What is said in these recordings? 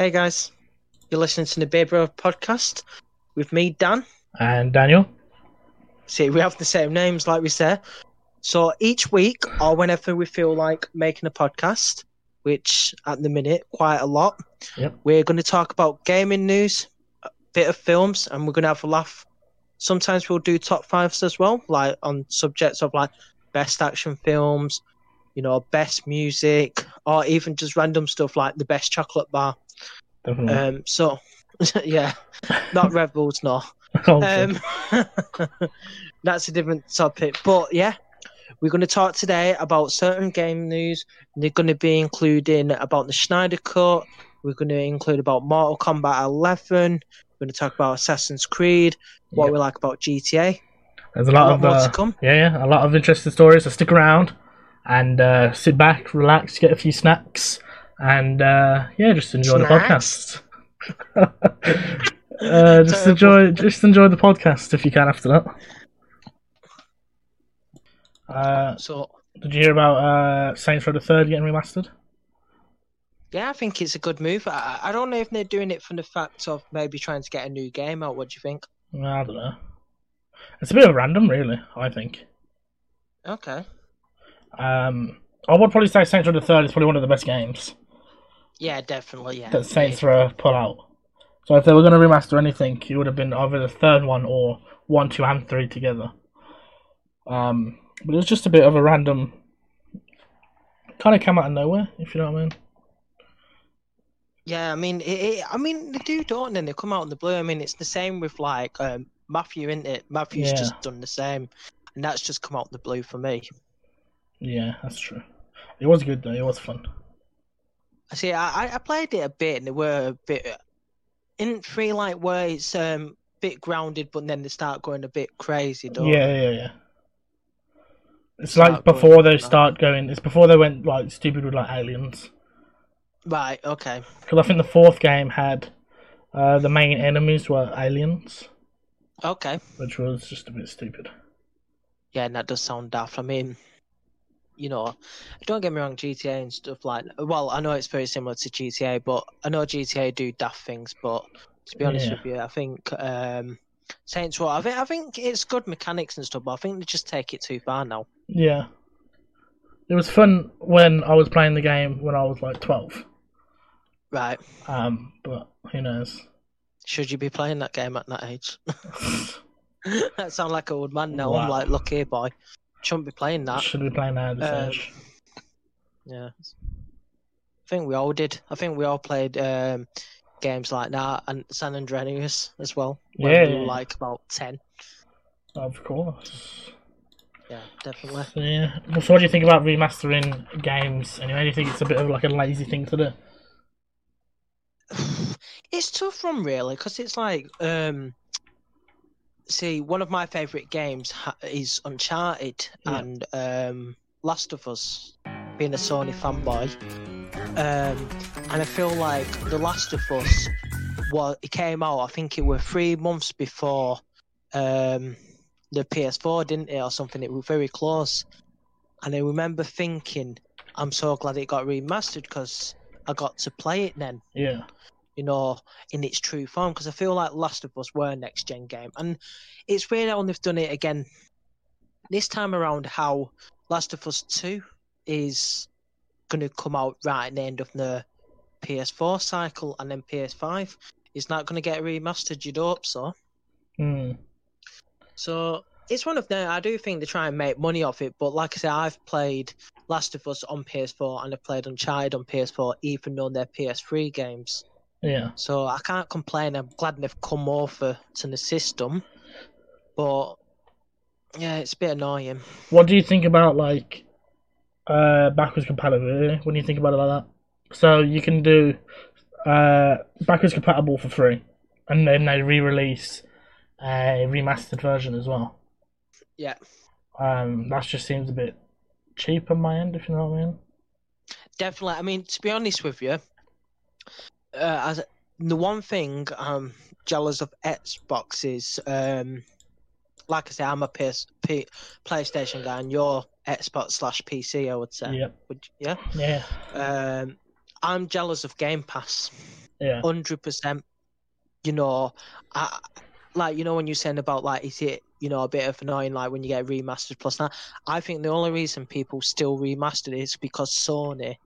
Hey guys, you're listening to the Beard Bro podcast with me, Dan. And Daniel. See, we have the same names, like we said. So each week, or whenever we feel like making a podcast, which at the minute quite a lot, Yep. we're going to talk about gaming news, a bit of films, and we're going to have a laugh. Sometimes we'll do top fives as well, like on subjects of like best action films, you know, best music, or even just random stuff like the best chocolate bar. Definitely. Um, so, yeah, not Red Bulls, no. Um, that's a different topic. But yeah, we're going to talk today about certain game news. They're going to be including about the Snyder Cut. We're going to include about Mortal Kombat 11. We're going to talk about Assassin's Creed. What Yep. we like about GTA. There's a lot, lot of more to uh, come. yeah, yeah, a lot of interesting stories. So stick around and uh, sit back, relax, get a few snacks, and uh, yeah, just enjoy Snacks? the podcast. uh, just enjoy, just enjoy the podcast if you can after that. Uh, So did you hear about uh, Saints Row the Third getting remastered? yeah, I think it's a good move. I, I don't know if they're doing it from the fact of maybe trying to get a new game out. What do you think? I don't know. It's a bit of random, really. I think. Okay. Um, I would probably say Saints Row the Third is probably one of the best games. Yeah, definitely. Yeah. that Saints Row put out. So if they were going to remaster anything, it would have been either the third one or one, two, and three together. Um, but it was just a bit of a random, kind of came out of nowhere, if you know what I mean. Yeah, I mean, it, it, I mean, they do, don't they? They come out in the blue. I mean, it's the same with like um, Mafia, isn't it? Mafia's Yeah. just done the same, and that's just come out in the blue for me. Yeah, that's true. It was good though. It was fun. I see. I, I- played it a bit, and they were a bit in three like where it's um bit grounded, but then they start going a bit crazy, don't Yeah, yeah, yeah. It's Start like before they that. start going. It's before they went like stupid with like aliens. Right. Okay. Because I think the fourth game had uh, the main enemies were aliens, Okay. which was just a bit stupid. Yeah, and that does sound daft. I mean, you know, don't get me wrong, GTA and stuff like. Well, I know it's very similar to GTA, but I know GTA do daft things. But to be honest Yeah. with you, I think um, Saints Row. I think I think it's good mechanics and stuff, but I think they just take it too far now. Yeah. It was fun when I was playing the game when I was like 12. Right? Um, but who knows? Should you be playing that game at that age? that sound like a old man now. I'm like, look here, boy. Shouldn't be playing that. Should be playing that at Um. Yeah. I think we all did. I think we all played um, games like that and San Andreas as well. Yeah, we were like about 10. Of course. Yeah, definitely. So, yeah. So, what do you think about remastering games? Anyway, do you think it's a bit of like a lazy thing to do? It's tough one, really, because it's like. um See, one of my favourite games ha- is Uncharted Yeah. and um, Last of Us, being a Sony fanboy. Um, and I feel like The Last of Us, well, it came out, I think it were three months before um, the PS4, didn't it, or something? It was very close. And I remember thinking, I'm so glad it got remastered because I got to play it then Yeah. You know, in its true form. Because I feel like Last of Us were a next gen game, and it's weird how they've done it again this time around. How Last of Us Two is going to come out right at the end of the PS4 cycle, and then PS5 is not going to get remastered. You'd hope so. Hmm. So it's one of them. I do think they try and make money off it, but like I said, I've played Last of Us on PS4 and I've played Uncharted on PS4, even though they're PS3 games. Yeah. So I can't complain. I'm glad they've come over to the system, but yeah, it's a bit annoying. What do you think about like uh backwards compatibility when you think about it like that? So you can do uh backwards compatible for free, and then they re-release a remastered version as well. Yeah, Um, that just seems a bit cheap on my end, if you know what I mean. definitely. I mean, to be honest with you, uh, as the one thing I'm jealous of Xbox is, um, like I say, I'm a PS, P, PlayStation guy, and you're Xbox slash PC. I would say. Yep. Would, yeah. Yeah. Um, I'm jealous of Game Pass Yeah. hundred percent. You know, I like you know when you're saying about like is it you know a bit of annoying like when you get remastered plus that. I think the only reason people still remastered is because Sony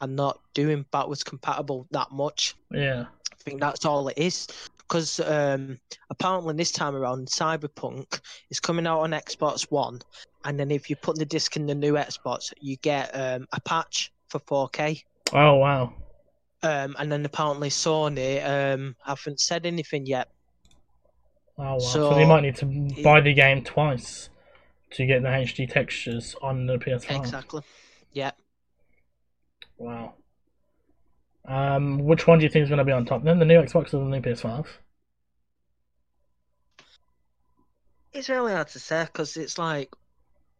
are not doing backwards compatible that much. Yeah. I think that's all it is. Because um, apparently this time around, Cyberpunk is coming out on Xbox One, and then if you put the disc in the new Xbox, you get um, a patch for 4K. Oh wow. Um, and then apparently Sony um, haven't said anything yet. Oh wow. So, So, they might need to buy the game twice to get the HD textures on the PS5. Exactly. Yeah. Wow. Um, which one do you think is going to be on top then? The new Xbox or the new PS5? It's really hard to say because it's like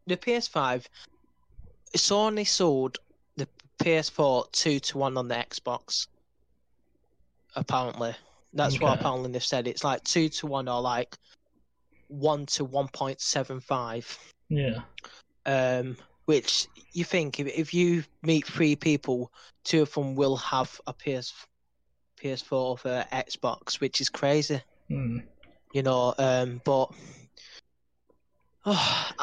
the PS5. Sony sold the PS4 two to one on the Xbox. Apparently, that's what Okay. apparently they've said. It's like two to one or like one to one point seven five. Yeah. Um, which you think if if you meet three people, two of them will have a PS PS4 for Xbox, which is crazy. Hmm. You know, um, but.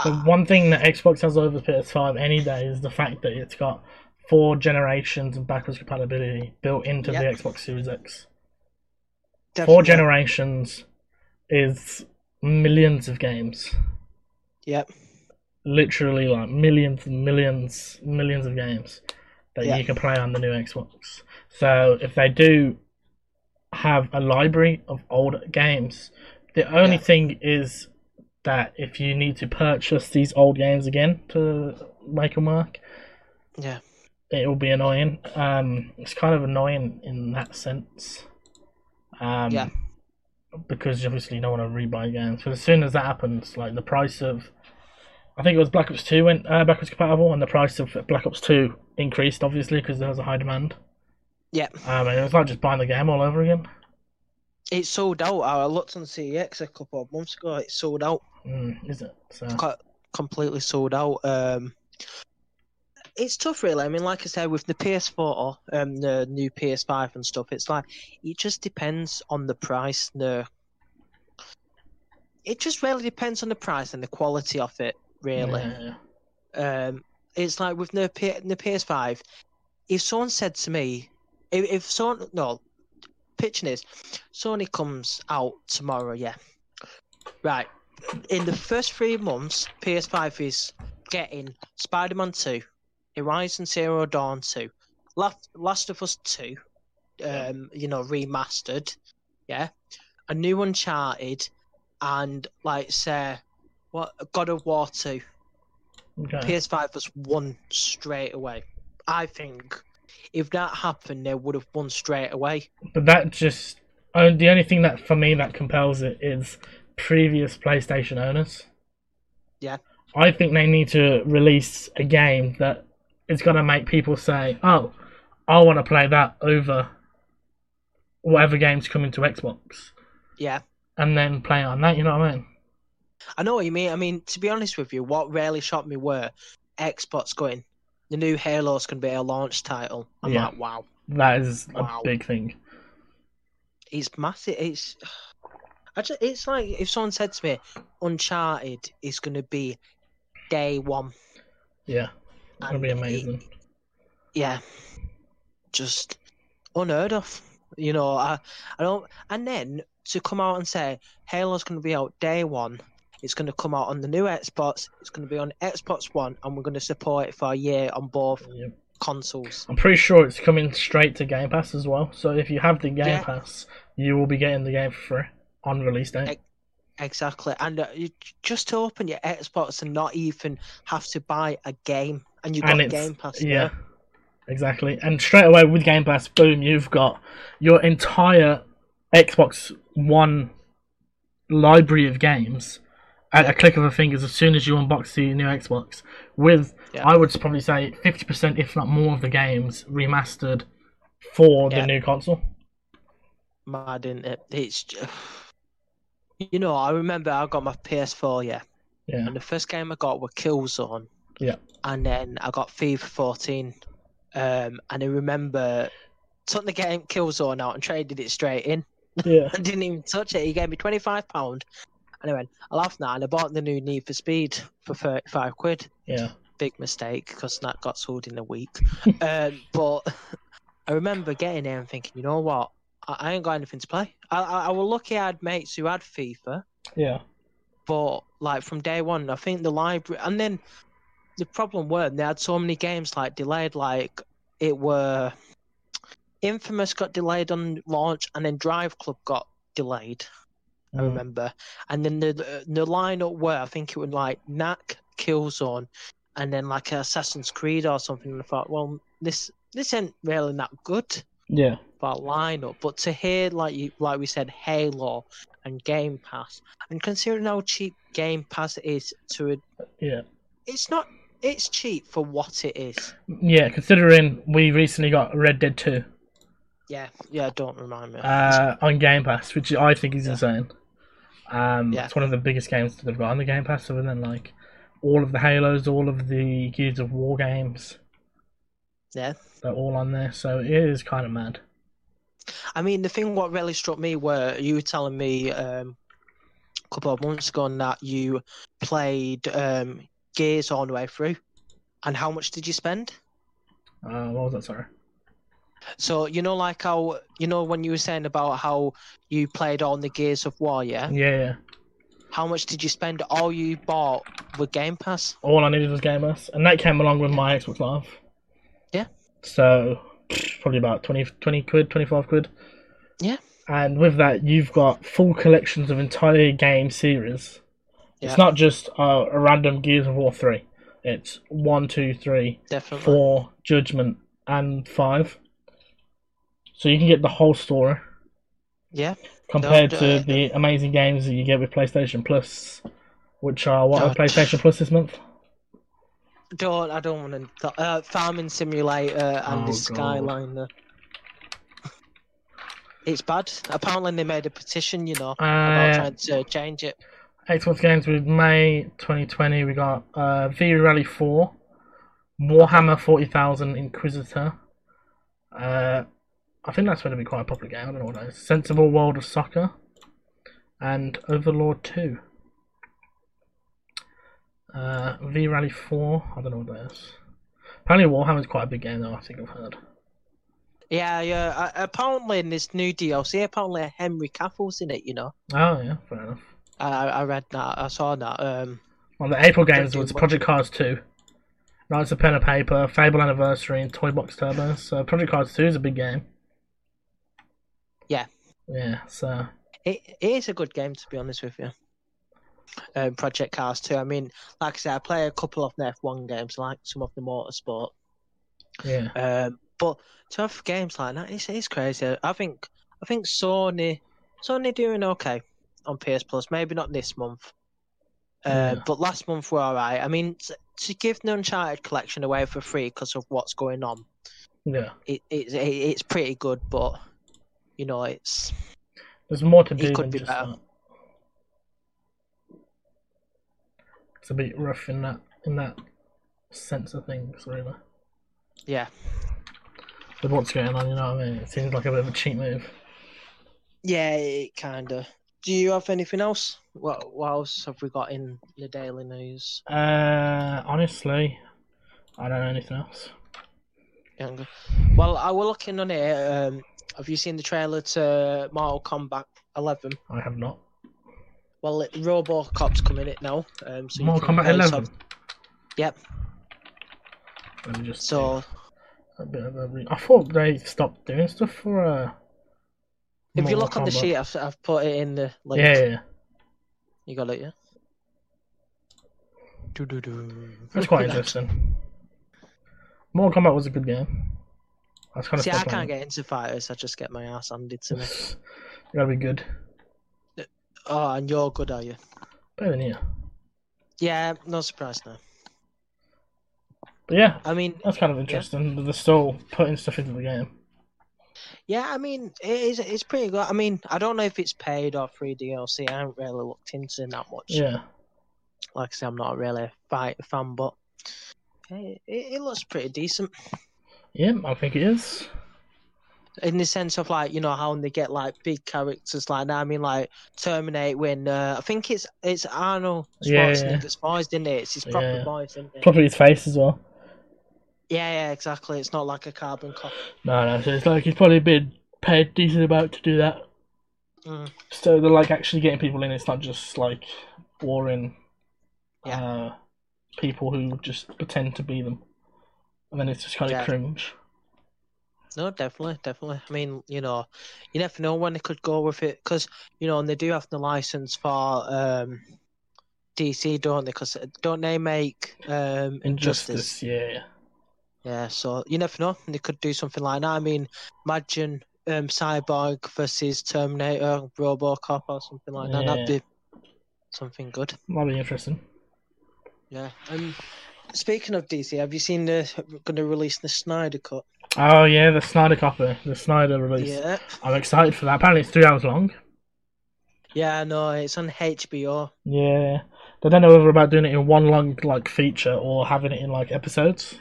The one thing that Xbox has over PS5 any day is the fact that it's got four generations of backwards compatibility built into the Xbox Series X. Four generations is millions of games. Yep. Literally like millions and millions millions of games that Yeah. you can play on the new Xbox. So if they do have a library of old games, the only Yeah. thing is that if you need to purchase these old games again to make them work, Yeah. it will be annoying. Um, it's kind of annoying in that sense. Um, Yeah. Because obviously you don't want to rebuy games. But as soon as that happens, like the price of, I think it was Black Ops Two went uh, backwards compatible, and the price of Black Ops Two increased obviously because there was a high demand. Yeah. Um, and it was like just buying the game all over again. It's sold out. I looked on CEX a couple of months ago. It sold out. Mm, is it? So Co- completely sold out. Um, it's tough, really. I mean, like I said, with the PS4, um, the new PS5 and stuff, it's like it just depends on the price. The it just really depends on the price and the quality of it. Really, yeah, um, it's like with the, P- the PS5. If someone said to me, if, if someone no, pitching is, Sony comes out tomorrow, yeah, right. In the first three months, PS5 is getting Spider-Man Two, Horizon Zero Dawn Two, Last Last of Us Two, um, you know, remastered, yeah, a new Uncharted, and like say, what God of War Two. Okay. PS5 was won straight away. I think if that happened, they would have won straight away. But that just uh, the only thing that for me that compels it is previous PlayStation owners. Yeah. I think they need to release a game that is going to make people say, "Oh, I want to play that over whatever game's coming to Xbox," Yeah, and then play on that. You know what I mean? I know what you mean. I mean, to be honest with you, what really shocked me were Xbox going, the new Halo's going to be a launch title. I'm Yeah. like, wow, That is Wow. a big thing. it's massive. It's, just, it's like if someone said to me, Uncharted is going to be day one. Yeah, it's gonna be and it- amazing. yeah, just unheard of. You know, I, I don't. And then to come out and say Halo's going to be out day one, it's going to come out on the new Xbox, it's going to be on Xbox One, and we're going to support it for a year on both Yeah. consoles. I'm pretty sure it's coming straight to Game Pass as well. So if you have the Game Yeah. Pass, you will be getting the game for free on release date. Ex- Exactly, and uh, you, just to open your Xbox and not even have to buy a game, and you got and Game Pass. yeah, there. exactly. And straight away with Game Pass, boom, you've got your entire Xbox One library of games at a click of a fingers as soon as you unbox the new Xbox. With Yeah. I would probably say fifty percent, if not more, of the games remastered for Yeah. the new console. mad, isn't it? It's, ju- you know, I remember I got my PS4, yeah. Yeah, And the first game I got were Killzone. Yeah. And then I got FIFA 14. Um, and I remember took the game Killzone out and traded it straight in. Yeah. I didn't even touch it. He gave me twenty five pound, and I went, "I laughed now." And I bought the new Need for Speed for thirty five quid. Yeah. Big mistake because that got sold in a week. um, but I remember getting it and thinking, you know what? I, I ain't got anything to play. I, I, I was lucky I had mates who had FIFA, Yeah. but like from day one, I think the library, and then the problem were they had so many games like delayed, like it were Infamous got delayed on launch, and then Drive Club got delayed. I Mm. remember, and then the the lineup were I think it was like Knack, Killzone, and then like Assassin's Creed or something. And I thought, well, this this ain't really that good Yeah. that lineup. But to hear like you like we said, Halo and Game Pass, and considering how cheap Game Pass is to a, Yeah. it's not it's cheap for what it is. Yeah. Considering we recently got Red Dead 2 Yeah, yeah. Don't remind me. uh, on Game Pass, which I think is Yeah. insane. Um, Yeah. It's one of the biggest games that they've got on the Game Pass, other than like all of the Halos, all of the Gears of War games. Yeah. They're all on there, so it is kind of mad. I mean, the thing what really struck me were you were telling me um, a couple of months ago that you played um, Gears all the way through, and how much did you spend? Uh, what was that? Sorry. So you know, like how you know when you were saying about how you played on the Gears of War, yeah. Yeah, yeah. How much did you spend? All you bought with Game Pass? All I needed was Game Pass, and that came along with my Xbox Live. Yeah. So probably about 20, 20 quid, twenty five quid. Yeah. And with that, you've got full collections of entire game series. Yeah. It's not just uh, a random Gears of War three. It's one, two, three, Definitely. four, Judgment, and five. So you can get the whole story Yeah. compared Don't, to uh, the amazing games that you get with PlayStation Plus, which are what are PlayStation Plus this month. Don't I don't want to. Uh, Farming Simulator and Oh, the. Skylines. It's bad. Apparently they made a petition, you know, about Uh, trying to change it. Xbox games with May 2020, we got uh, V Rally 4, Warhammer 40,000 Inquisitor. Uh, I think that's going to be quite a popular game. I don't know what that is. Sensible World of Soccer, and Overlord 2. Uh, V Rally 4, I don't know what that is. Apparently, Warhammer's quite a big game, though. I think I've heard. Yeah, yeah. Uh, apparently in this new DLC, apparently Henry Cavill's in it. You know, Oh yeah, fair enough. I I read that. I saw that. Um, On the April games was. Project Cars 2, Knights of Pen and Paper, Fable Anniversary, and Toy Box Turbo. So Project Cars 2 is a big game. Yeah. Yeah, so it, it is a good game to be honest with you. Um, Project Cars 2. I mean, like I said, I play a couple of the F1 games, like some of the motorsport. yeah. Um, but to have games like that, it's, it's crazy. I think I think Sony Sony doing okay on PS Plus. Maybe not this month, uh, Yeah. but last month were alright. I mean, to, to give the Uncharted collection away for free because of what's going on, Yeah. it, it, it it's pretty good. But you know, it's There's more to do It could than be just better. that. It's a bit rough in that in that sense of things, really. yeah, With what's going on, you know what I mean? It seems like a bit of a cheap move. yeah, it kind of. Do you have anything else? What, what else have we got in the daily news? Uh, honestly, I don't know anything else. Well, I was looking on it. Um, have you seen the trailer to Mortal Kombat 11? I have not. Well, it, RoboCop's coming it now. Um, so Mortal Kombat 11. some- Yep. Let me just So a bit of a re- I thought they stopped doing stuff for uh. if you look on the sheet, I've, I've put it in the link. yeah, yeah, yeah. You got it, yeah. Doo-doo-doo. that's quite Look at that. interesting. Mortal Kombat was a good game. That's kind of See, I can't get into fighters. I just get my ass handed to me. You gotta be good. Oh, and you're good, are you? Better than you. Yeah, no surprise now. But yeah, I mean, that's kind of interesting. that They're still putting stuff into the game. yeah, I mean, it is. It's pretty good. I mean, I don't know if it's paid or free DLC. I haven't really looked into that much. Yeah. like I say, I'm not really a fighter fan, but it, it looks pretty decent. Yeah, I think it is. in the sense of like you know how they get like big characters like that. I mean like Terminator when uh, I think it's it's Arnold Yeah, Schwarzenegger's voice, isn't it? It's his proper Yeah. voice, isn't it? Probably his face as well. Yeah, yeah, exactly. It's not like a carbon copy. No, no. So it's like he's probably been paid decent amount to do that. Mm. So they're like actually getting people in. It's not just like boring Yeah. uh, people who just pretend to be them, and then it's just kind of Yeah. cringe. No, definitely, definitely. I mean, you know, you never know when they could go with it because you know, and they do have the license for um, DC, don't they? Because don't they make um, Injustice, Injustice? yeah. Yeah, so you never know. They could do something like that. I mean, imagine um, Cyborg versus Terminator, RoboCop, or something like that. That'd be something good. Might be interesting. Yeah. Um, speaking of DC, have you seen the going to release the Snyder Cut? Oh yeah, the Snyder copy, the Snyder release. Yeah. I'm excited for that. Apparently it's three hours long. Yeah, no, it's on HBO. Yeah. They don't know whether about doing it in one long like feature or having it in like episodes.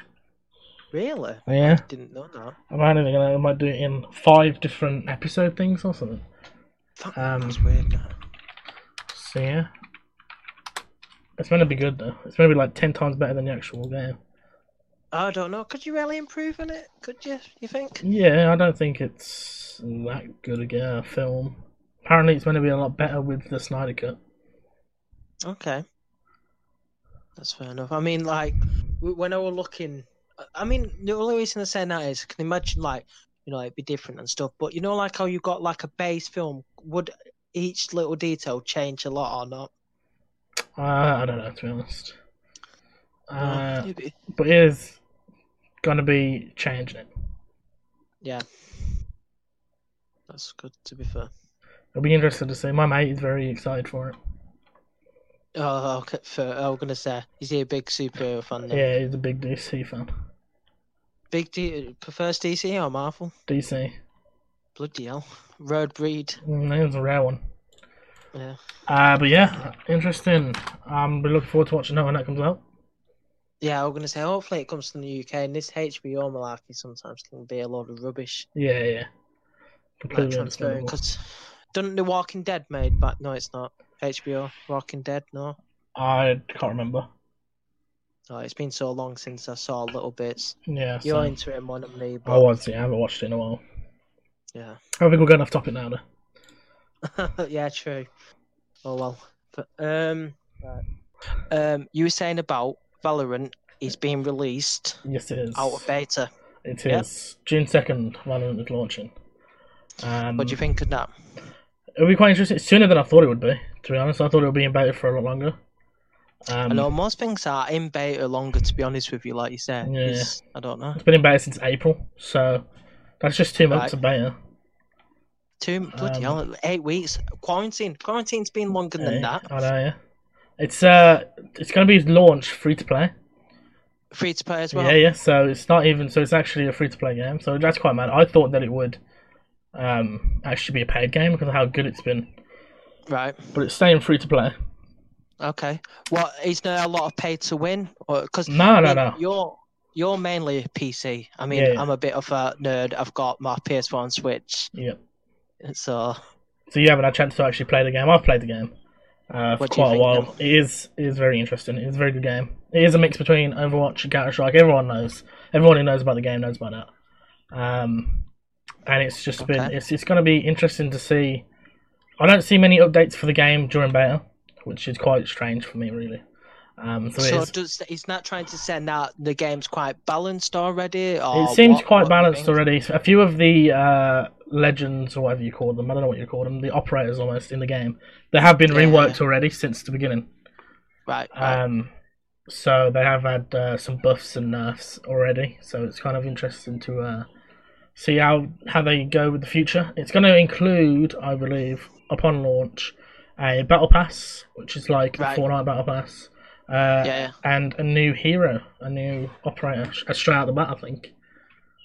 Really? Yeah. I Didn't know that. Apparently they're gonna might do it in five different episode things or something. Um, that's weird. that. So yeah. It's gonna be good though. It's gonna be like ten times better than the actual game. I don't know. Could you really improve on it? Could you? You think? Yeah, I don't think it's that good a ga- film. Apparently it's gonna be a lot better with the Snyder cut. Okay. That's fair enough. I mean, like, when I was looking, I mean, the only reason I say that is I can imagine, like, you know, it'd be different and stuff. But you know, like how you got like a base film, would each little detail change a lot or not? Uh, I don't know to be honest. Uh, it'd but it is gonna be changing it. yeah. That's good. To be fair. It'll be interesting to see. My mate is very excited for it. Oh, okay. For, I was gonna say, is he a big superhero fan? Then? Yeah, he's a big DC fan. Big D prefers DC or Marvel? DC. Bloody hell. Road breed. Mm, was a rare one. Yeah. Uh, but yeah, interesting. Um, we're looking forward to watching that when that comes out. Yeah, I was gonna say hopefully it comes from the UK and this HBO malarkey sometimes can be a load of rubbish. Yeah, yeah. Like Completely transferring because doesn't The Walking Dead made back no it's not. HBO Walking Dead, no. I can't remember. Oh, it's been so long since I saw little bits. Yeah, You're so into it more than me, I but was. Yeah, I haven't watched it in a while. yeah. I think we're going off topic now. Though. yeah, true. Oh well. But um right. um you were saying about Valorant is being released Yes, it is. out of beta. It Yeah. is June second. Valorant is launching. Um, What do you think of that? It'll be quite interesting. It's sooner than I thought it would be. To be honest, I thought it would be in beta for a lot longer. Um, I know most things are in beta longer to be honest with you, like you said. Yeah. It's- I don't know. It's been in beta since April, so that's just two months Right. of beta. Two bloody Um, hell, eight weeks. Quarantine. Quarantine's been longer than that. I know. Yeah, it's uh, it's going to be launch free to play. Free to play as well. Yeah, yeah. So it's not even. So it's actually a free to play game. So that's quite mad. I thought that it would um actually be a paid game because of how good it's been, Right. but it's staying free to play. Okay. What is there a lot of pay to win? Because No, no, no. You're you're mainly a PC. I mean, Yeah, yeah. I'm a bit of a nerd. I've got my PS4 and Switch, Yeah. So So you haven't had a chance to actually play the game. I've played the game uh, for What do you quite a while. It is it is very interesting. It is a very good game. It is a mix between Overwatch and Counter Strike. Everyone knows. Everyone who knows about the game knows about that. Um, and it's just been it's it's going to be interesting to see. I don't see many updates for the game during beta, which is quite strange for me, really. Um, so, so it, does he's not trying to say that the game's quite balanced already? Or it seems what- quite what balanced already. A few of the uh, legends or whatever you call them, I don't know what you call them, the operators almost in the game, they have been Yeah. reworked already since the beginning. Right. right. Um, so they have had uh, some buffs and nerfs already. So it's kind of interesting to uh, see how how they go with the future. It's going to include, I believe, upon launch, a battle pass, which is like Right. a Fortnite battle pass, uh, yeah, and a new hero, a new operator, sh- straight out the bat, I think.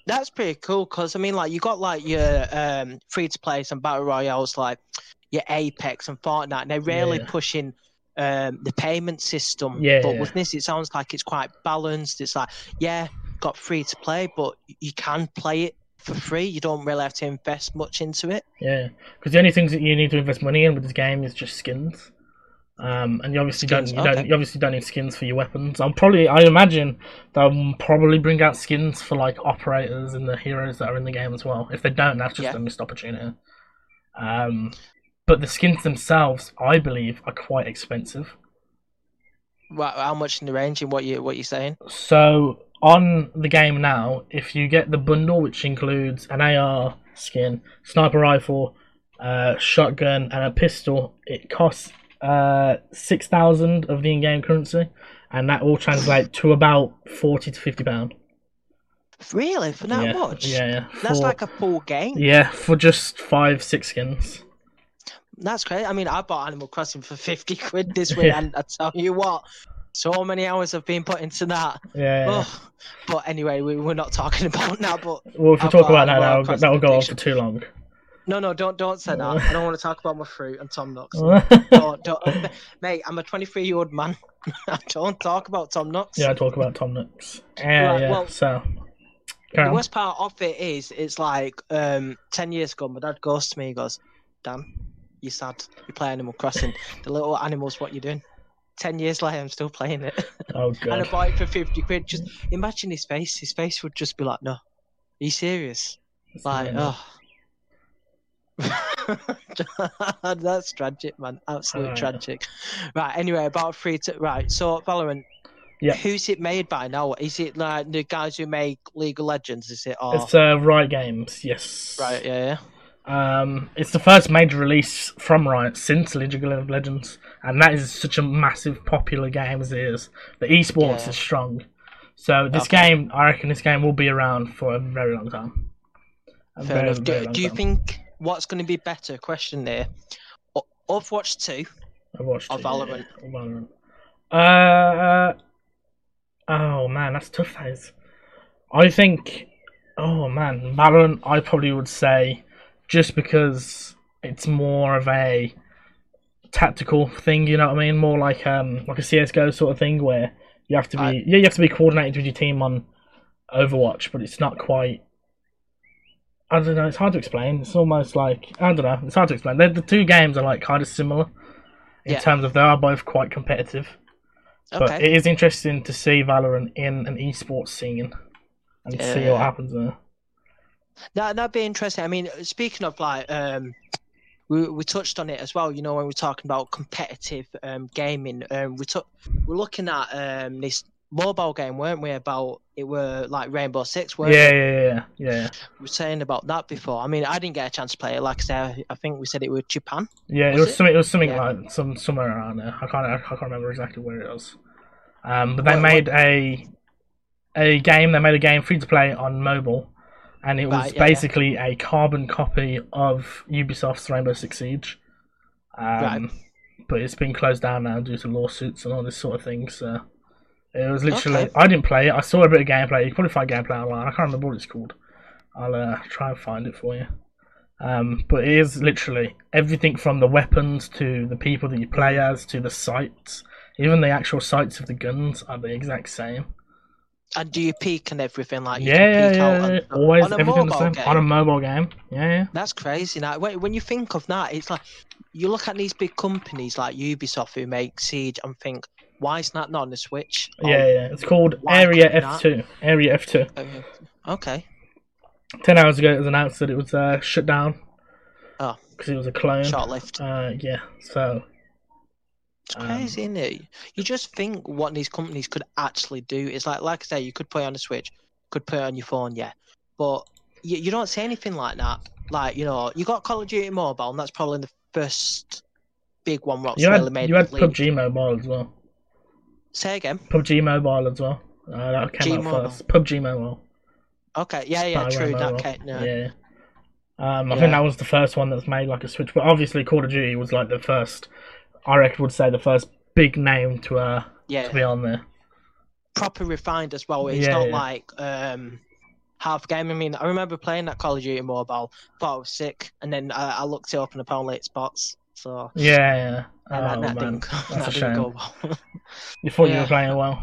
That's pretty cool because I mean, like you got like your um, free to play and battle royales like your Apex and Fortnite. And they're really Yeah. pushing um, the payment system. Yeah, But yeah. with this, it sounds like it's quite balanced. It's like yeah, got free to play, but you can play it for free. You don't really have to invest much into it. Yeah, because the only things that you need to invest money in with this game is just skins. Um, and you obviously Skins, don't you don't you obviously don't need skins for your weapons. I'll probably I imagine they'll probably bring out skins for like operators and the heroes that are in the game as well. If they don't, that's just Yeah. a missed opportunity. Um, but the skins themselves, I believe, are quite expensive. Wha- How much in the range and what you what you saying? So on the game now, if you get the bundle, which includes an AR skin, sniper rifle, uh, shotgun, and a pistol, it costs uh, six thousand of the in-game currency, and that will translate to about forty to fifty pound. Really, for that yeah, much? Yeah, yeah. That's For- like a full game. yeah for just five six skins. That's great. I mean, I bought Animal Crossing for fifty quid this week, Yeah. and I tell you what, so many hours have been put into that. Yeah. yeah. Oh, but anyway, we, we're not talking about that. But well, if we talk about that, that'll go on for too long. No, no, don't don't say that. I don't want to talk about my fruit and Tom Nook's. don't, don't, mate, I'm a 23 year old man. I don't talk about Tom Nook's. Yeah, I talk about Tom Nook's. Yeah, Right, yeah. well, so, The worst part of it is, it's like um, 10 years ago, my dad goes to me, he goes, Dan, you sad. You play Animal Crossing. The little animals, what you doing? 10 years later, I'm still playing it. Oh God. and I bought it for 50 quid. Just imagine his face. His face would just be like, no. Are you serious? Like, oh. That's tragic, man. Absolute Alright. tragic. Right, anyway, about free to. Right, so Valorant. Yeah. Who's it made by now? Is it like the guys who make League of Legends? Is it? Or... It's uh, Riot Games, yes. Right, yeah, yeah. Um, it's the first major release from Riot since League of Legends, and that is such a massive, popular game as it is. The esports Yeah. is strong, so this Okay. game, I reckon, this game will be around for a very long time. A Fair very, enough. very Do, long do you time. think what's going to be better? Question there. O- Overwatch 2 I've or it, Valorant? yeah, Valorant. Uh, oh man, that's tough. That is. I think. Oh man, Valorant. I probably would say, just because it's more of a tactical thing. You know what I mean? More like um like a CS:GO sort of thing where you have to be I- yeah you have to be coordinated with your team on Overwatch, but it's not quite. I don't know. It's hard to explain. It's almost like I don't know. It's hard to explain. they the two games are like kind of similar in Yeah. terms of they are both quite competitive. Okay. But it is interesting to see Valorant in an esports scene and see what happens there. That that'd be interesting. I mean, speaking of like, um, we we touched on it as well. You know, when we're talking about competitive um gaming, um, we took we're looking at um this mobile game, weren't we? About it were like Rainbow Six, weren't Yeah, we? yeah, yeah, yeah, yeah. We were saying about that before. I mean, I didn't get a chance to play it. Like I said, I think we said it was Japan. Yeah, it Was was it? something. It was something Yeah. like some somewhere around there. I can't. I can't remember exactly where it was. Um, but they What- what- made a a game. They made a game free to play on mobile, and it was Right, yeah, yeah. basically a carbon copy of Ubisoft's Rainbow Six Siege. Um, Right. But it's been closed down now due to lawsuits and all this sort of thing. So it was literally. Okay. I didn't play it. I saw a bit of gameplay. You can probably find gameplay online. I can't remember what it's called. I'll uh, try and find it for you. Um, but it is literally everything from the weapons to the people that you play as to the sights. Even the actual sights of the guns are the exact same. And do you peek and everything like? You yeah, yeah, yeah. Always on a everything the mobile same game? on a mobile game. Yeah, yeah. That's crazy. Now, when you think of that, it's like you look at these big companies like Ubisoft who make Siege and think, why is that not on the Switch? Yeah, yeah. It's called Area couldn't F two. Area F two. uh, okay. Ten hours ago, it was announced that it was uh, shut down. Oh. because it was a clone. Short lived. Uh, yeah. So It's um, crazy, isn't it? You just think what these companies could actually do. It's like, like I say, you could play on the Switch, could play on your phone, yeah, but you, you don't see anything like that. Like you know, you got Call of Duty Mobile, and that's probably the first big one. What's you really had made you had. PUBG Mobile as well. Say again. PUBG Mobile as well. Uh, that came G out Mobile. first. PUBG Mobile. Okay, yeah, yeah, true. That came, yeah. Yeah. Um, I Yeah. think that was the first one that's made like a Switch, but obviously Call of Duty was like the first. I reckon would say the first big name to uh yeah. to be on there. proper refined as well. It's Yeah, not yeah. like um half game. I mean, I remember playing that Call of Duty Mobile, thought I was sick, and then I, I looked it up and apparently it's bots. So Yeah, yeah. and Oh that, didn't, that's that a didn't shame. go well. You thought you were playing well.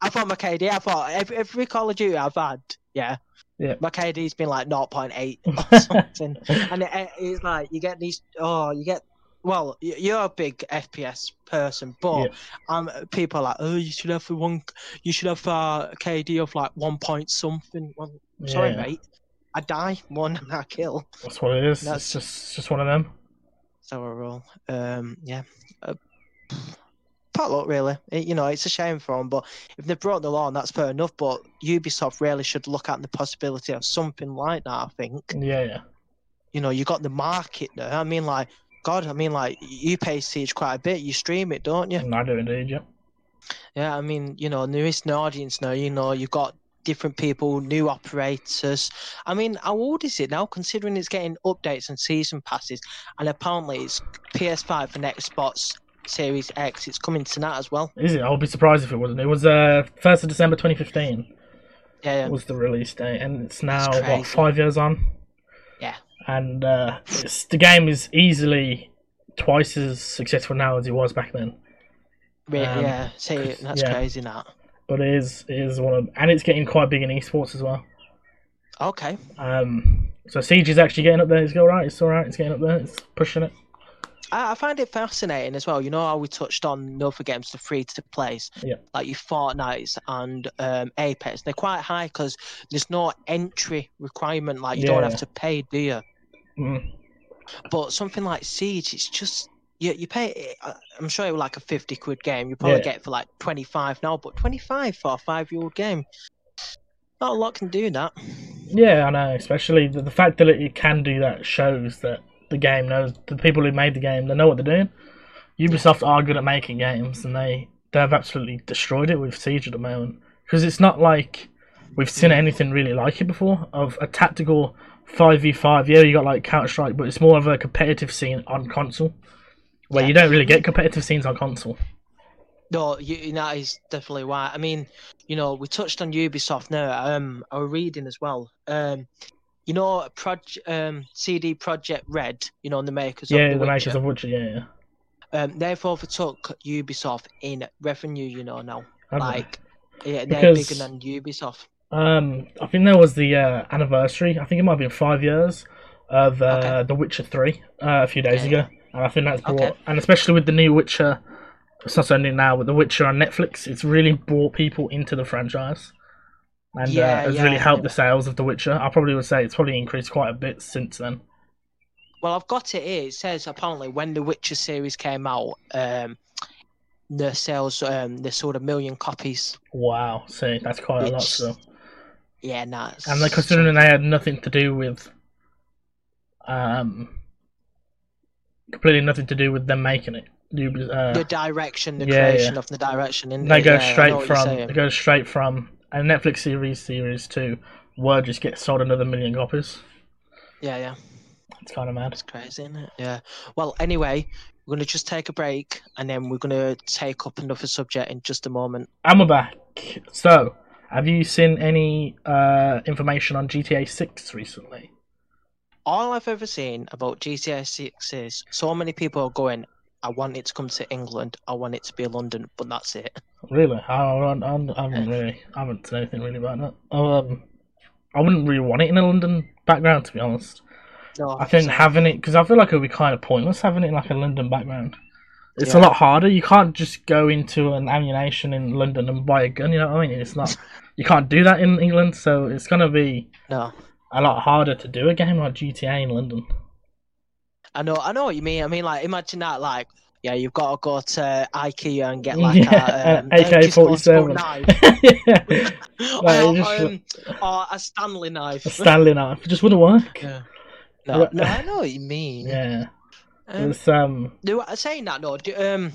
I thought my KD. I thought every, every Call of Duty I've had, yeah, Yeah. My KD's been like 0.8 or something, and it, it's like you get these. Oh, you get. Well, you're a big FPS person, but Yeah. um, people are like, oh, you should have one. You should have uh, a KD of like one point something. Well, sorry, mate. I die more than I kill. That's what it is. That's- It's just it's just one of them. So I roll. Um, yeah. Uh, luck, really. It- you know, it's a shame for them, but if they broke the law, and that's fair enough. But Ubisoft really should look at the possibility of something like that. I think. Yeah, yeah. You know, you got the market there. I mean, like, God, I mean, like, you pay Siege quite a bit. You stream it, don't you? I do indeed, yeah. Yeah, I mean, you know, there is an audience now. You know, you've got different people, new operators. I mean, how old is it now? Considering it's getting updates and season passes, and apparently it's PS5 and Xbox Series X. It's coming to that as well. Is it? I would be surprised if it wasn't. It was uh first of December twenty fifteen Yeah, yeah. was the release date, and it's now what five years on. Yeah. And uh, the game is easily twice as successful now as it was back then. Re- Um, yeah, see, that's yeah. crazy. That. But it is it is one of, and it's getting quite big in esports as well. Okay. Um, so Siege is actually getting up there. It's all right. It's all right. It's getting up there. It's pushing it. I, I find it fascinating as well. You know how we touched on other games, the free to plays, Yeah. like your Fortnite and um, Apex. They're quite high because there's no entry requirement. Like you don't have to pay, do you? Mm. But something like Siege, it's just you you pay. uh, I'm sure it was like a fifty quid game. You probably Yeah. get it for like twenty five now, but twenty five for a five year old game, not a lot can do that. Yeah, I know. Especially the, the fact that it can do that shows that the game knows the people who made the game. They know what they're doing. Ubisoft are good at making games, and they they have absolutely destroyed it with Siege at the moment. Because it's not like we've seen anything really like it before of a tactical five v five. Yeah, you got like Counter Strike, but it's more of a competitive scene on console, where you don't really get competitive scenes on console. No, you, that is definitely why. I mean, you know, we touched on Ubisoft now. Um, I was reading as well. Um, you know, Proj- um, CD Projekt Red. You know, the makers Yeah, of the the, makers of Witcher. Yeah, yeah. Um, they've overtook Ubisoft in revenue. You know now, they? like, yeah, they're Because- bigger than Ubisoft. Um, I think there was the uh, anniversary. I think it might have been five years of uh, Okay. The Witcher Three uh, a few days Yeah, ago, and I think that's brought, Okay. and especially with the new Witcher, it's not so new now, but The Witcher on Netflix, it's really brought people into the franchise, and Yeah, uh, has yeah, really helped the sales of The Witcher. I probably would say it's probably increased quite a bit since then. Well, I've got it here. It says apparently when the Witcher series came out, um, the sales um they sold a million copies. Wow, see, that's quite a lot Which- still. Yeah, nah. And they're considering they had nothing to do with, um, completely nothing to do with them making it. You- Uh, the direction, the Yeah, creation yeah. of the direction. In they go yeah, straight from they go straight from a Netflix series series to Word just gets sold another million copies. Yeah, yeah, It's kind of mad. it's crazy, isn't it? Yeah. Well, anyway, we're gonna just take a break, and then we're gonna take up another subject in just a moment. And we're back. So, have you seen any uh, information on GTA Six recently? All I've ever seen about GTA 6 is so many people are going. I want it to come to England. I want it to be London, but that's it. Really, I, I, I, haven't really, I haven't seen anything really about that. Um, I wouldn't really want it in a London background, to be honest. No, I think having it because I feel like it would be kind of pointless having it in like a London background. It's a lot harder. You can't just go into an ammunition in London and buy a gun. You know what I mean? It's not. You can't do that in England, so it's gonna be no. A lot harder to do a game like GTA in London. I know, I know what you mean. I mean, like, imagine that, like, yeah, you've got to go to IKEA and get like Yeah, a um, AK-47 AK-47. knife, yeah, Like, or, just- um, or a Stanley knife. a Stanley knife it just wouldn't work. Yeah. No, no, I know what you mean. Yeah, Um, it's um, do, saying that, no, do, um,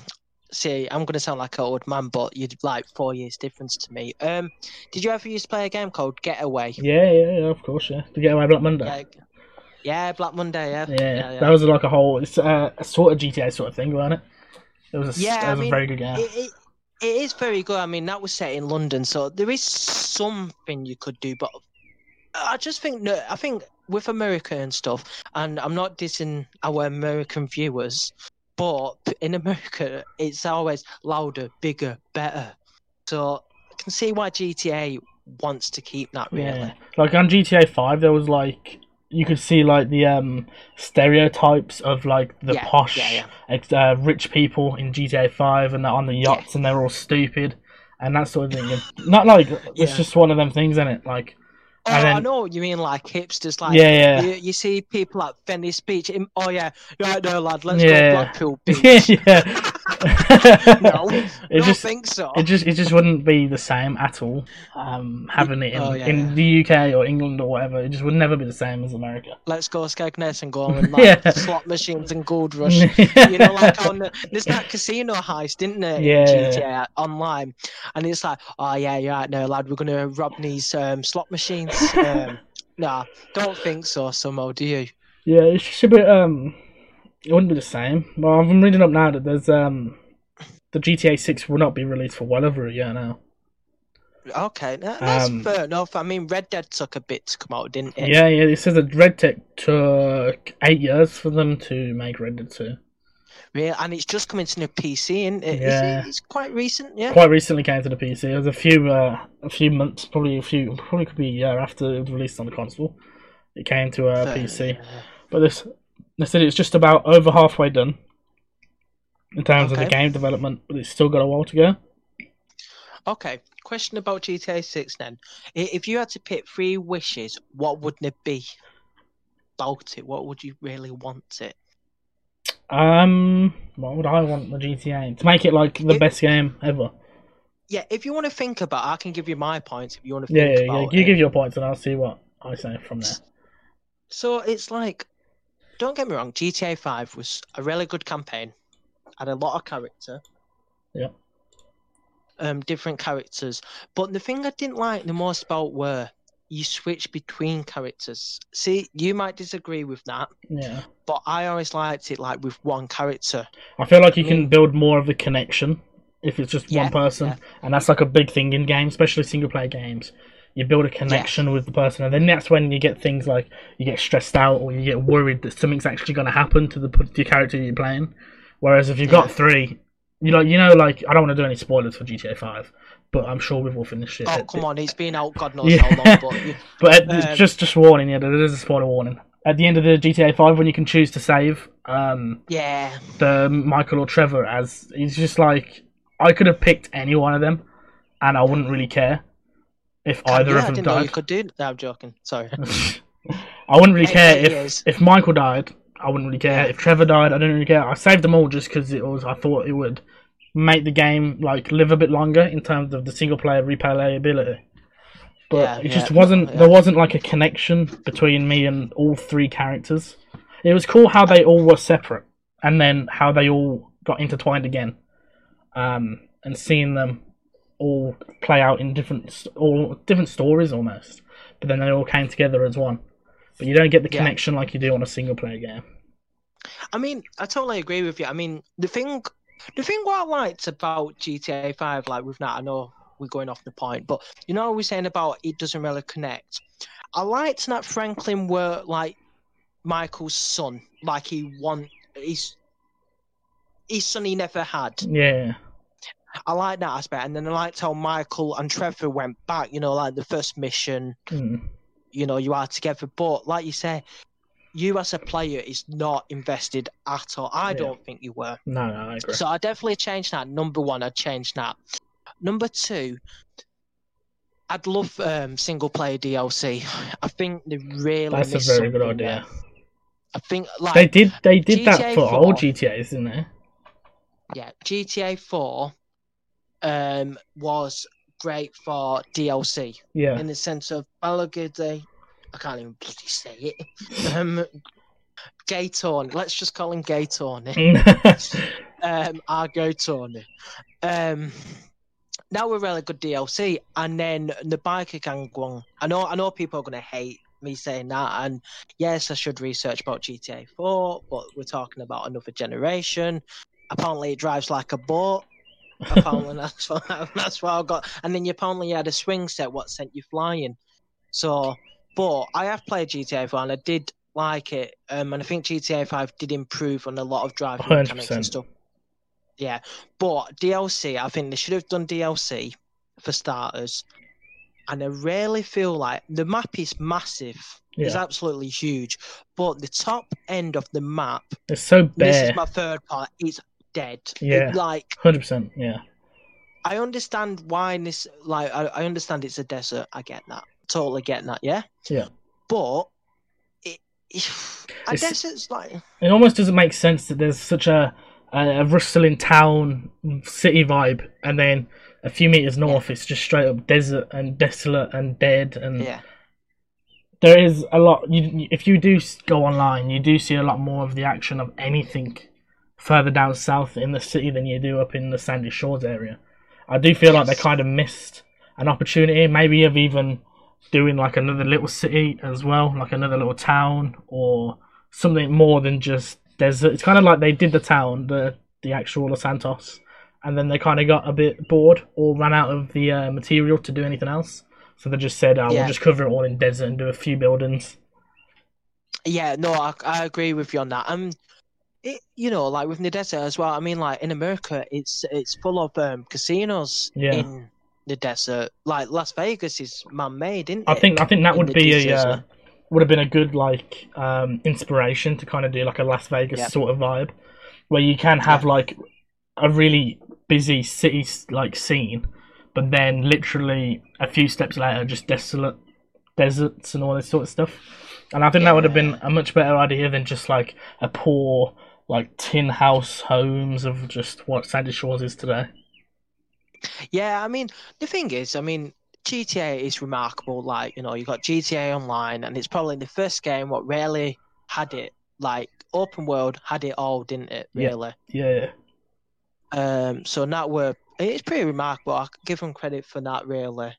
see, I'm gonna sound like an old man, but you'd like four years difference to me. Um, did you ever used to play a game called Getaway? yeah, yeah, yeah, of course, yeah. To get away Black Monday. Yeah, yeah, Black Monday, yeah, Yeah, that was like a whole, it's uh, a sort of GTA sort of thing, wasn't it? It was a, Yeah, it I was mean, a very good game. It, it, it is very good. I mean, that was set in London, so there is something you could do. But I just think no, I think with America and stuff, and I'm not dissing our American viewers, but in America, it's always louder, bigger, better. So I can see why GTA wants to keep that really. Yeah. Like on GTA Five, there was like you could see like the um stereotypes of like the Yeah, posh, yeah, yeah. uh, rich people in GTA Five, and they're on the yachts, and they're all stupid, and that sort of thing. Not like it's just one of them things, isn't it? Like, Oh, And I know what you mean, like hipsters, like yeah, yeah, You, you see people at Venice Beach. in- oh yeah, right there, lad. Let's Yeah. go Blackpool Beach. yeah, yeah. no, it don't just think so. it just it just wouldn't be the same at all. Um, having it in, Oh, yeah, in the UK or England or whatever, it just would never be the same as America. Let's go Skegness and go on like Yeah. slot machines and gold rush. you know, like on the, there's that casino heist, didn't in Yeah. GTA Online, and it's like, oh yeah, you're right, no lad, we're gonna rob these um, slot machines. Um, nah, don't think so, Sumo. Do you? Yeah, it's just a bit. Um, it wouldn't be the same. Well, I'm reading up now that there's um, the GTA Six will not be released for well over a year now. Okay, that, that's Um, fair enough. I mean, Red Dead took a bit to come out, didn't it? Yeah, yeah. It says that Red Tech took eight years for them to make Red Dead Two. Yeah, and it's just coming to the PC, and it? Yeah. it? It's quite recent, yeah. Quite recently came to the PC. It was a few, uh, a few months, probably a few, probably could be a year after it was released on the console. It came to a Fair, PC. yeah. But this, they said it's just about over halfway done in terms of the game development, but it's still got a while to go. Okay, question about GTA 6 then. If you had to pick three wishes, what would it be about it? What would you really want it? Um, what would I want the GTA to make it like the best game ever? Yeah, if you want to think about I can give you my points if you want to Yeah, yeah, yeah. You it. give your points and I'll see what I say from there. So it's like, don't get me wrong, GTA 5 was a really good campaign, had a lot of character. Yeah. Um, different characters. But the thing I didn't like the most about were you switch between characters. See, you might disagree with that, Yeah, but I always liked it like with one character. I feel like you can build more of a connection if it's just Yeah, one person, yeah. and that's like a big thing in games, especially single player games. You build a connection with the person, and then that's when you get things like you get stressed out or you get worried that something's actually going to happen to the, the character you're playing. Whereas if you've got Yeah. three, you like you know like I don't want to do any spoilers for GTA Five, but I'm sure we've all finished it. Oh come on, it's been out God knows Yeah. how long, but But Um, just just warning, yeah, there is a spoiler warning. At the end of the GTA Five, when you can choose to save um, yeah, the Michael or Trevor, as he's just like I could have picked any one of them, and I wouldn't really care if either yeah, I of them didn't know you died. could do. No, I'm joking. Sorry. I wouldn't really Eight- care eight if years. if Michael died. I wouldn't really care if Trevor died. I didn't really care. I saved them all just because it was. I thought it would make the game like live a bit longer in terms of the single player replayability. But Yeah, it yeah, just wasn't. yeah. There wasn't like a connection between me and all three characters. It was cool how they all were separate, and then how they all got intertwined again, um, and seeing them all play out in different, all different stories almost. But then they all came together as one. But you don't get the Yeah. connection like you do on a single player game. I mean, I totally agree with you. I mean, the thing, the thing what I liked about GTA Five, like with that, I know we're going off the point, but you know, what we're saying about it doesn't really connect. I liked that Franklin were like Michael's son, like he want his his son he never had. Yeah, I like that aspect, and then I liked how Michael and Trevor went back. You know, like the first mission, mm. you know, you are together. But like you say, you as a player is not invested at all. I Yeah. don't think you were. no, no, I agree. So I definitely changed that. Number one, I changed that. Number two, I'd love um, single player DLC. I think they really That's a very good idea. there. I think like They did, they did that for 4. old GTA's, didn't they? yeah, GTA Four um, was great for DLC Yeah, in the sense of Balagade. I can't even bloody say it. Um. Let's just call him Gay Tony. um, our go Tony. Um, now we're really good DLC, and then the biker gang one. I know, I know people are gonna hate me saying that, and yes, I should research about GTA 4, but we're talking about another generation. Apparently, it drives like a boat. Apparently, that's what that's what I got. And then you apparently had a swing set what sent you flying. So, but I have played GTA 4 and I did like it. Um, and I think GTA 5 did improve on a lot of driving mechanics and stuff. Yeah, but DLC, I think they should have done DLC for starters. and I really feel like the map is massive. It's absolutely huge, but the top end of the map. It's so This is my third part. It's dead. Yeah. It- like Hundred percent. Yeah. I understand why this. Like I, I understand it's a desert. I get that. Totally get that. Yeah. Yeah. But it, a It's- desert's like It almost doesn't make sense that there's such a a, rustling town city vibe, and then a few meters north, it's just straight up desert and desolate and dead. And yeah. there is a lot. You, if you do go online, you do see a lot more of the action of anything further down south in the city than you do up in the Sandy Shores area. I do feel like they kind of missed an opportunity, maybe of even doing like another little city as well, like another little town or something more than just desert. It's kind of like they did the town, the the actual Los Santos, and then they kind of got a bit bored or ran out of the uh, material to do anything else. So they just said, oh, Yeah. "We'll just cover it all in desert and do a few buildings." Yeah, no, I, I agree with you on that. Um, it, you know, like with the desert as well. I mean, like in America, it's it's full of um casinos Yeah. in the desert. Like Las Vegas is man-made, isn't I it? think I think that in would be a uh, would have been a good like um, inspiration to kind of do like a Las Vegas Yep. sort of vibe, where you can have Yeah. like a really busy city like scene, but then literally a few steps later, just desolate deserts and all this sort of stuff. And I think that would have been a much better idea than just like a poor like tin house homes of just what Sandy Shores is today. Yeah, I mean, the thing is, I mean, GTA is remarkable. Like, you know, you got GTA Online, and it's probably the first game what really had it. Like, open world had it all, didn't it? Yeah. Really. Yeah, Um, so that were it's pretty remarkable. I give them credit for that, really.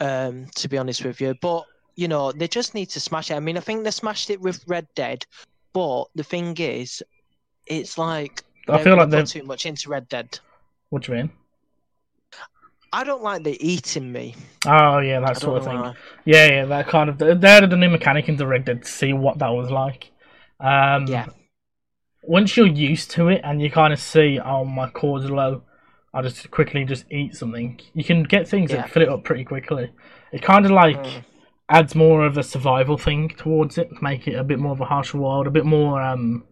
Um, to be honest with you, but you know they just need to smash it. I mean, I think they smashed it with Red Dead, but the thing is, it's like I feel like they're too much into Red Dead. What do you mean? I don't like the eating me. Oh yeah, that I sort of thing. why. Yeah, yeah, that kind of. They added a new mechanic into Red Dead to see what that was like. Um, Yeah. Once you're used to it and you kind of see, oh, my core's low, I'll just quickly just eat something. You can get things Yeah. that fill it up pretty quickly. It kind of like Mm. Adds more of a survival thing towards it, to make it a bit more of a harsher world, a bit more um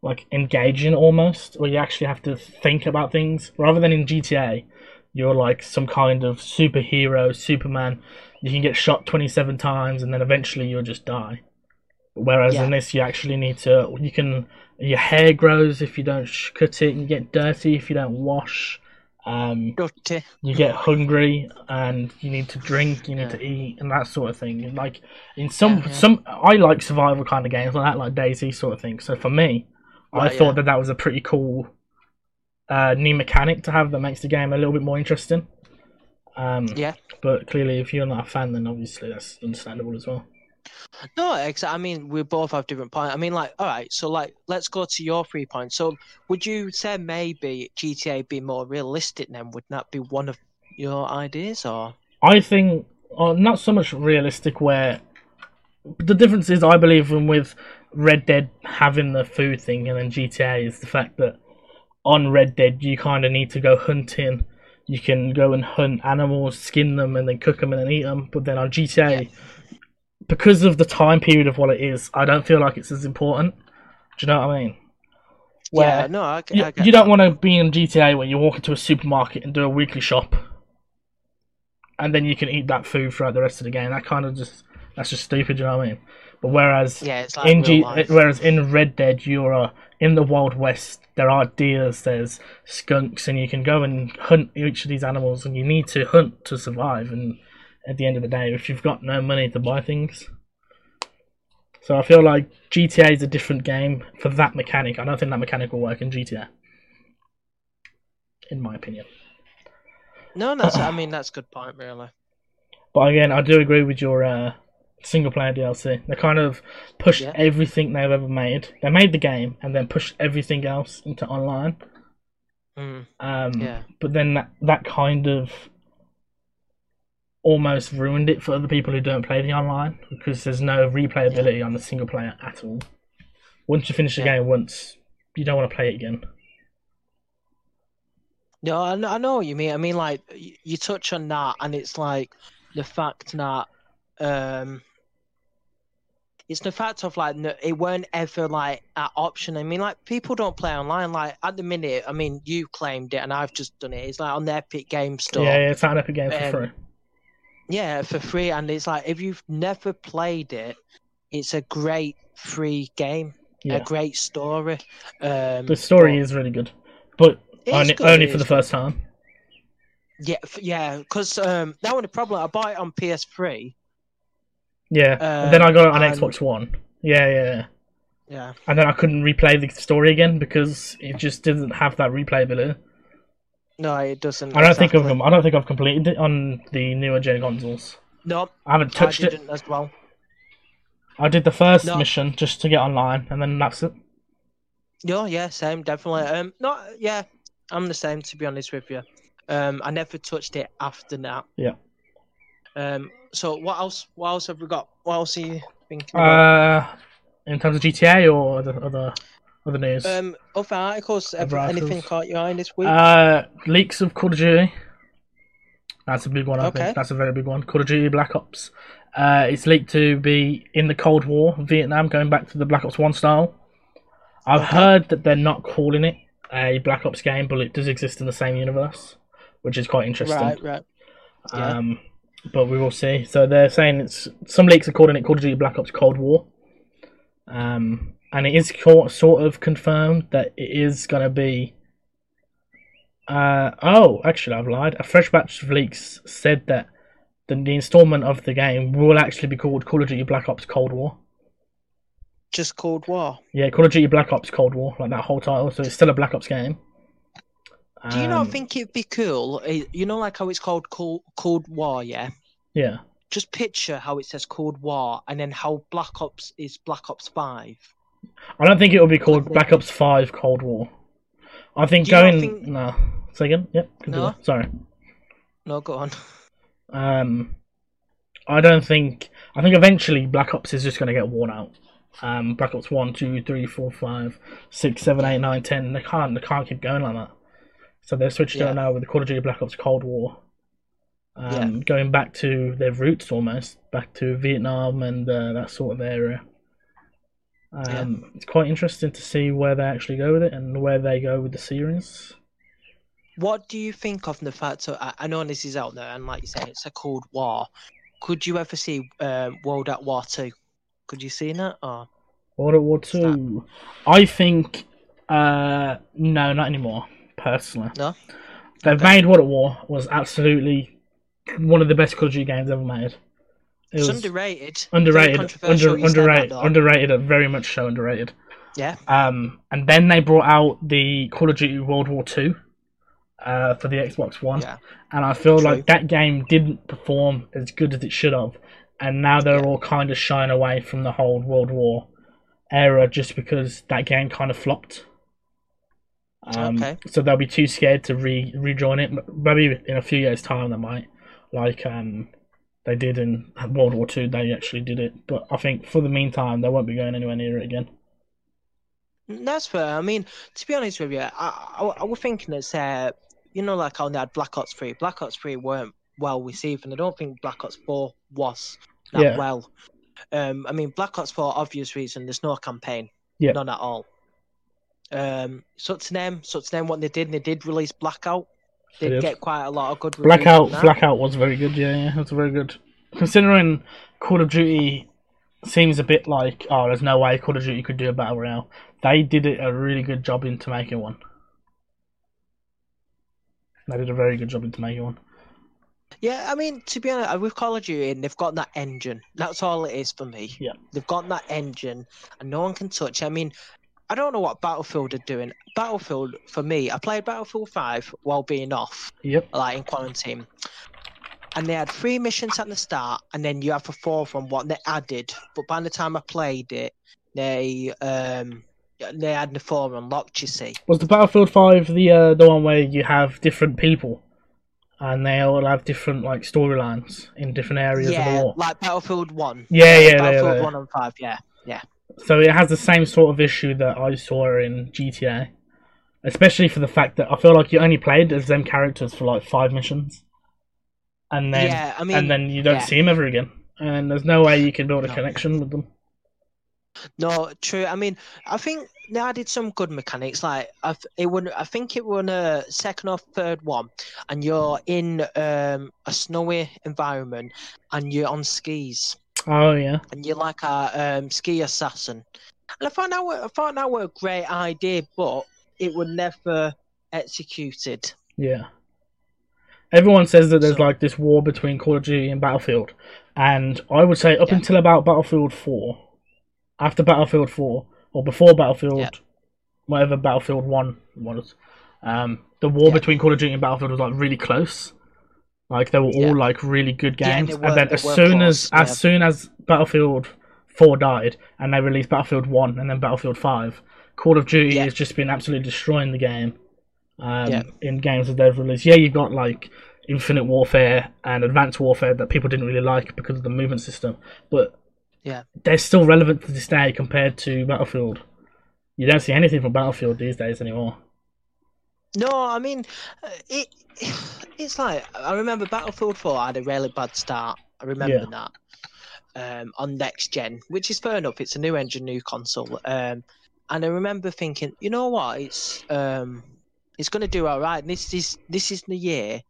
like engaging almost, where you actually have to think about things rather than in GTA. You're like some kind of superhero, Superman. You can get shot 27 times and then eventually you'll just die. Whereas Yeah. in this, you actually need to. You can. Your hair grows if you don't cut it. And you get dirty if you don't wash. Um, Dirty. you get hungry and you need to drink. You need Yeah. to eat and that sort of thing. And like in some Yeah, some, I like survival kind of games like that, like DayZ sort of thing. So for me, I thought that that was a pretty cool uh, new mechanic to have that makes the game a little bit more interesting. Um, Yeah. But clearly, if you're not a fan, then obviously that's understandable as well. No, exactly. I mean, we both have different points. I mean, like, all right. So, like, let's go to your three points. So, would you say maybe GTA be more realistic? Then would that be one of your ideas, or I think uh, not so much realistic where the difference is I believe in with Red Dead having the food thing and then GTA is the fact that on Red Dead you kind of need to go hunting. You can go and hunt animals, skin them, and then cook them and then eat them. But then on GTA, because of the time period of what it is, I don't feel like it's as important. Do you know what I mean? yeah? No, I, you, I you don't want to be in GTA where you walk into a supermarket and do a weekly shop, and then you can eat that food throughout the rest of the game. That kind of just that's just stupid. You know what I mean? But whereas Yeah, it's like in G, whereas in Red Dead you're uh, in the Wild West. There are deers, there's skunks, and you can go and hunt each of these animals. And you need to hunt to survive. And at the end of the day, if you've got no money to buy things, so I feel like GTA is a different game for that mechanic. I don't think that mechanic will work in GTA, in my opinion. No, that's. I mean, that's a good point, really. But again, I do agree with your uh, single player DLC. They kind of pushed Yeah. everything they've ever made. They made the game and then pushed everything else into online. Mm, Um, yeah. But then that, that kind of almost ruined it for other people who don't play the online because there's no replayability on the single player at all. Once you finish the Yeah. game once, you don't want to play it again. No, I know, I know what you mean. I mean, like you touch on that, and it's like the fact that um, it's the fact of like no, it weren't ever like an option. I mean, like people don't play online. Like at the minute, I mean, you claimed it, and I've just done it. It's like on the Epic Game Store. Yeah, yeah, it's on Epic Games for Um, free. Yeah, for free, and it's like if you've never played it, it's a great free game, Yeah, a great story. Um, the story but is really good, but only, good, only for the good. first time. Yeah, f- yeah, because um, that was the problem. I bought it on PS3. Yeah, and then I got it on Um, and- Xbox One. Yeah, yeah, yeah. Yeah, And then I couldn't replay the story again because it just didn't have that replayability. No, it doesn't. I don't think exactly. I've I don't think I've completed it on the newer gen consoles. No, I haven't I touched it. didn't as well. I did the first No. mission just to get online, and then that's it. No, yeah, same, definitely. Um, not yeah, I'm the same to be honest with you. Um, I never touched it after that. Yeah. Um, so what else? What else have we got? What else are you thinking about? Uh, in terms of GTA or other, other news, um, other articles. Other anything caught your eye this week? uh, leaks of Call of Duty. That's a big one. I Okay. think that's a very big one. Call of Duty Black Ops. Uh, it's leaked to be in the Cold War, Vietnam, going back to the Black Ops One style. I've Okay. heard that they're not calling it a Black Ops game, but it does exist in the same universe, which is quite interesting. right, right. yeah. Um, but we will see. So they're saying it's some leaks are calling it Call of Duty Black Ops Cold War. Um, and it is sort of confirmed that it is going to be. Uh, oh, actually, I've lied. A fresh batch of leaks said that the, the installment of the game will actually be called Call of Duty Black Ops Cold War. Just Cold War. Yeah, Call of Duty Black Ops Cold War, like that whole title. So it's still a Black Ops game. Do you not Um, think it'd be cool? eh, You know, like how it's called Cold, Cold War, yeah. Yeah. Just picture how it says Cold War, and then how Black Ops is Black Ops Five. I don't think it will be called Black Ops Five Cold War. I think Do you not going think- no. Say again. Yep. continue. No? Sorry. No, go on. Um, I don't think. I think eventually Black Ops is just going to get worn out. Um, Black Ops one, two, three, four, five, six, seven, eight, nine, ten. They can't. They can't keep going like that. So they're switching Yeah. it now with the Call of Duty Black Ops Cold War. Um. Going back to their roots almost, back to Vietnam and uh, that sort of area. Um, It's quite interesting to see where they actually go with it and where they go with the series. What do you think of the fact that I, know this is out there, and like you say, it's a Cold War. Could you ever see um, World at War Two? Could you see that? Or World at War Two. I think uh no, not anymore. Personally, No? They've made World at War was absolutely one of the best Call of Duty games ever made. It it's was underrated. Underrated, under, that, underrated, underrated, very much so underrated. Yeah. Um, and then they brought out the Call of Duty World War Two, uh, for the Xbox One, Yeah. and I feel True. like that game didn't perform as good as it should have, and now they're Yeah. all kind of shying away from the whole World War era just because that game kind of flopped. Um, Okay. So they'll be too scared to re rejoin it. Maybe in a few years' time they might, like um, they did in World War Two. They actually did it, but I think for the meantime they won't be going anywhere near it again. That's fair. I mean, to be honest with you, I, I, I was thinking it's uh, you know, like how they had Black Ops Three. Black Ops Three weren't well received, and I don't think Black Ops Four was that Yeah. well. Um, I mean, Black Ops Four, obvious reason, there's no campaign, Yeah. none at all. Um, such name, such them, what they did, they did release Blackout. Did get quite a lot of good Blackout. Blackout was very good. Yeah, yeah, was very good. Considering Call of Duty seems a bit like, oh, there's no way Call of Duty could do a battle royale. They did it a really good job into making one. They did a very good job into making one. Yeah, I mean, to be honest, with Call of Duty, they've got that engine. That's all it is for me. Yeah. They've got that engine, and no one can touch. it. I mean, I don't know what Battlefield are doing. Battlefield, for me, I played Battlefield 5 while being off, Yep. like in quarantine. And they had three missions at the start, and then you have a fourth one, what they added. But by the time I played it, they um they had the four unlocked, you see. Was the Battlefield Five the uh, the one where you have different people, and they all have different like storylines in different areas of the Yeah, war? like Battlefield 1. Yeah, yeah, Battlefield yeah, 1 and 5, Yeah, yeah. So it has the same sort of issue that I saw in GTA. especially for the fact that I feel like you only played as them characters for like five missions, and then yeah, I mean, and then you don't yeah. see them ever again, and there's no way you can build a No. connection with them. No, true. I mean, I think they added some good mechanics. Like, I it would, I think it was a second or third one, and you're in um, a snowy environment, and you're on skis, Oh yeah, and you're like a um, ski assassin. And I found that were, I thought that were a great idea, but it was never executed. yeah. Everyone says that there's So- like this war between Call of Duty and Battlefield, and I would say up Yeah. until about Battlefield Four, after Battlefield Four or before Battlefield, Yeah. whatever Battlefield One was, um, the war Yeah. between Call of Duty and Battlefield was like really close. Like they were all like really good games, they and were- then as soon close, as as soon as Battlefield Four died and they released Battlefield One and then Battlefield Five, Call of Duty Yeah. has just been absolutely destroying the game. Um, Yeah. in games that they've released, yeah, you've got like Infinite Warfare and Advanced Warfare that people didn't really like because of the movement system, but Yeah. they're still relevant to this day compared to Battlefield. You don't see anything from Battlefield these days anymore. No, I mean, uh, it. It's like I remember Battlefield Four had a really bad start. I remember that um, on next gen, which is fair enough. It's a new engine, new console, um, and I remember thinking, you know what, it's um, it's going to do all right. This is this is the year.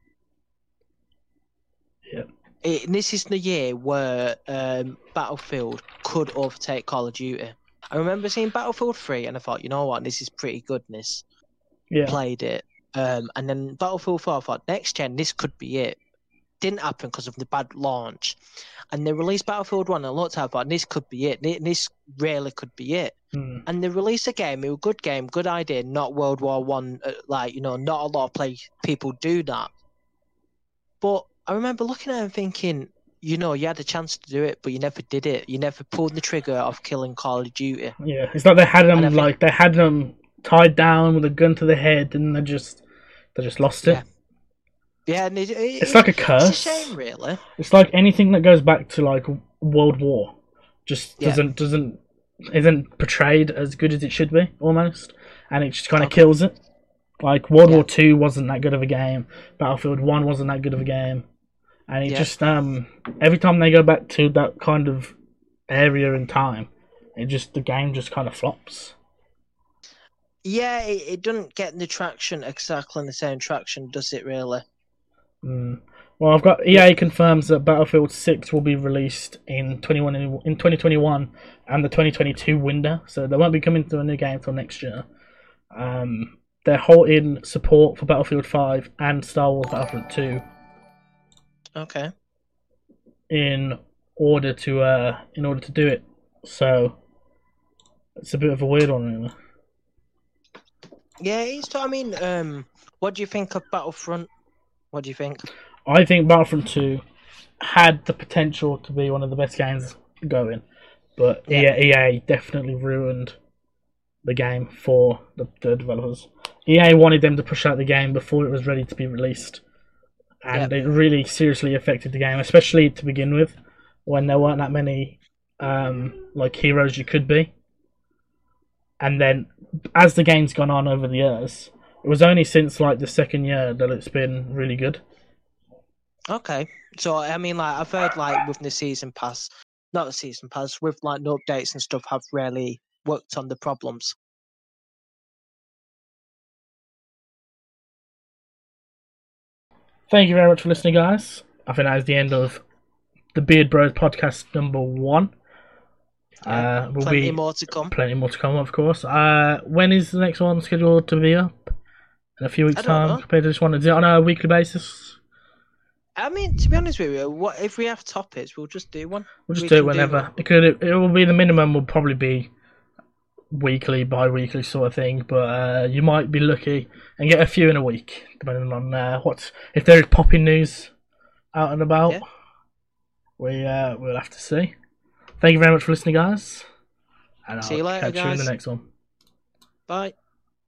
Yeah. It, this is the year where um, Battlefield could overtake Call of Duty. I remember seeing Battlefield 3 and I thought, you know what, this is pretty goodness Yeah, played it. Um, and then Battlefield 4, I thought, next gen, this could be it. Didn't happen because of the bad launch. And they released Battlefield 1, and I looked at it, I thought, this could be it. This really could be it. Hmm. And they released a game, it was a good game, good idea, not World War One. Uh, like, you know, not a lot of play people do that. But I remember looking at it and thinking, you know, you had a chance to do it, but you never did it. You never pulled the trigger of killing Call of Duty. yeah. It's like they had them think- like they had them tied down with a gun to the head, and they just they just lost it. Yeah. Yeah, and it, it, It's like a curse. it's a shame, really. It's like anything that goes back to like World War, just doesn't doesn't isn't portrayed as good as it should be almost, and it just kind of Okay. kills it. Like World Yeah. War Two wasn't that good of a game. Battlefield One wasn't that good of a game, and it Yeah. just um every time they go back to that kind of area in time, it just the game just kind of flops. Yeah, it, it doesn't get the traction exactly in the same traction, does it? Really? Mm. Well, I've got EA confirms that Battlefield 6 will be released in 21 in 2021 and the 2022 window, so they won't be coming to a new game until next year. Um, they're halting support for Battlefield 5 and Star Wars Battlefront 2 Okay. in order to uh in order to do it. So it's a bit of a weird one, really. Yeah, it's. I mean, um, what do you think of Battlefront? What do you think? I think Battlefront 2 had the potential to be one of the best games going, but Yeah. EA, EA definitely ruined the game for the, the developers. EA wanted them to push out the game before it was ready to be released, and it really seriously affected the game, especially to begin with, when there weren't that many um, like heroes you could be. And then, as the game's gone on over the years, it was only since like the second year that it's been really good. Okay, so I mean, like I've heard, like with the season pass, not the season pass, with like the updates and stuff, have really worked on the problems. Thank you very much for listening, guys. I think that is the end of the Beard Bros podcast number one. Uh, we'll Plenty be more to come. plenty more to come, of course. Uh, when is the next one scheduled to be up? In a few weeks' time, know. compared to this one. Is it on a weekly basis? I mean, to be honest with you, what if we have topics? We'll just do one. We'll just We do it do whenever. one. it could. It, it will be the minimum. Will probably be weekly, bi-weekly sort of thing. But uh, you might be lucky and get a few in a week, depending on uh, what if there is popping news out and about. Yeah. We uh, we'll have to see. Thank you very much for listening, guys. And See I'll you later, catch you in the next one. Bye.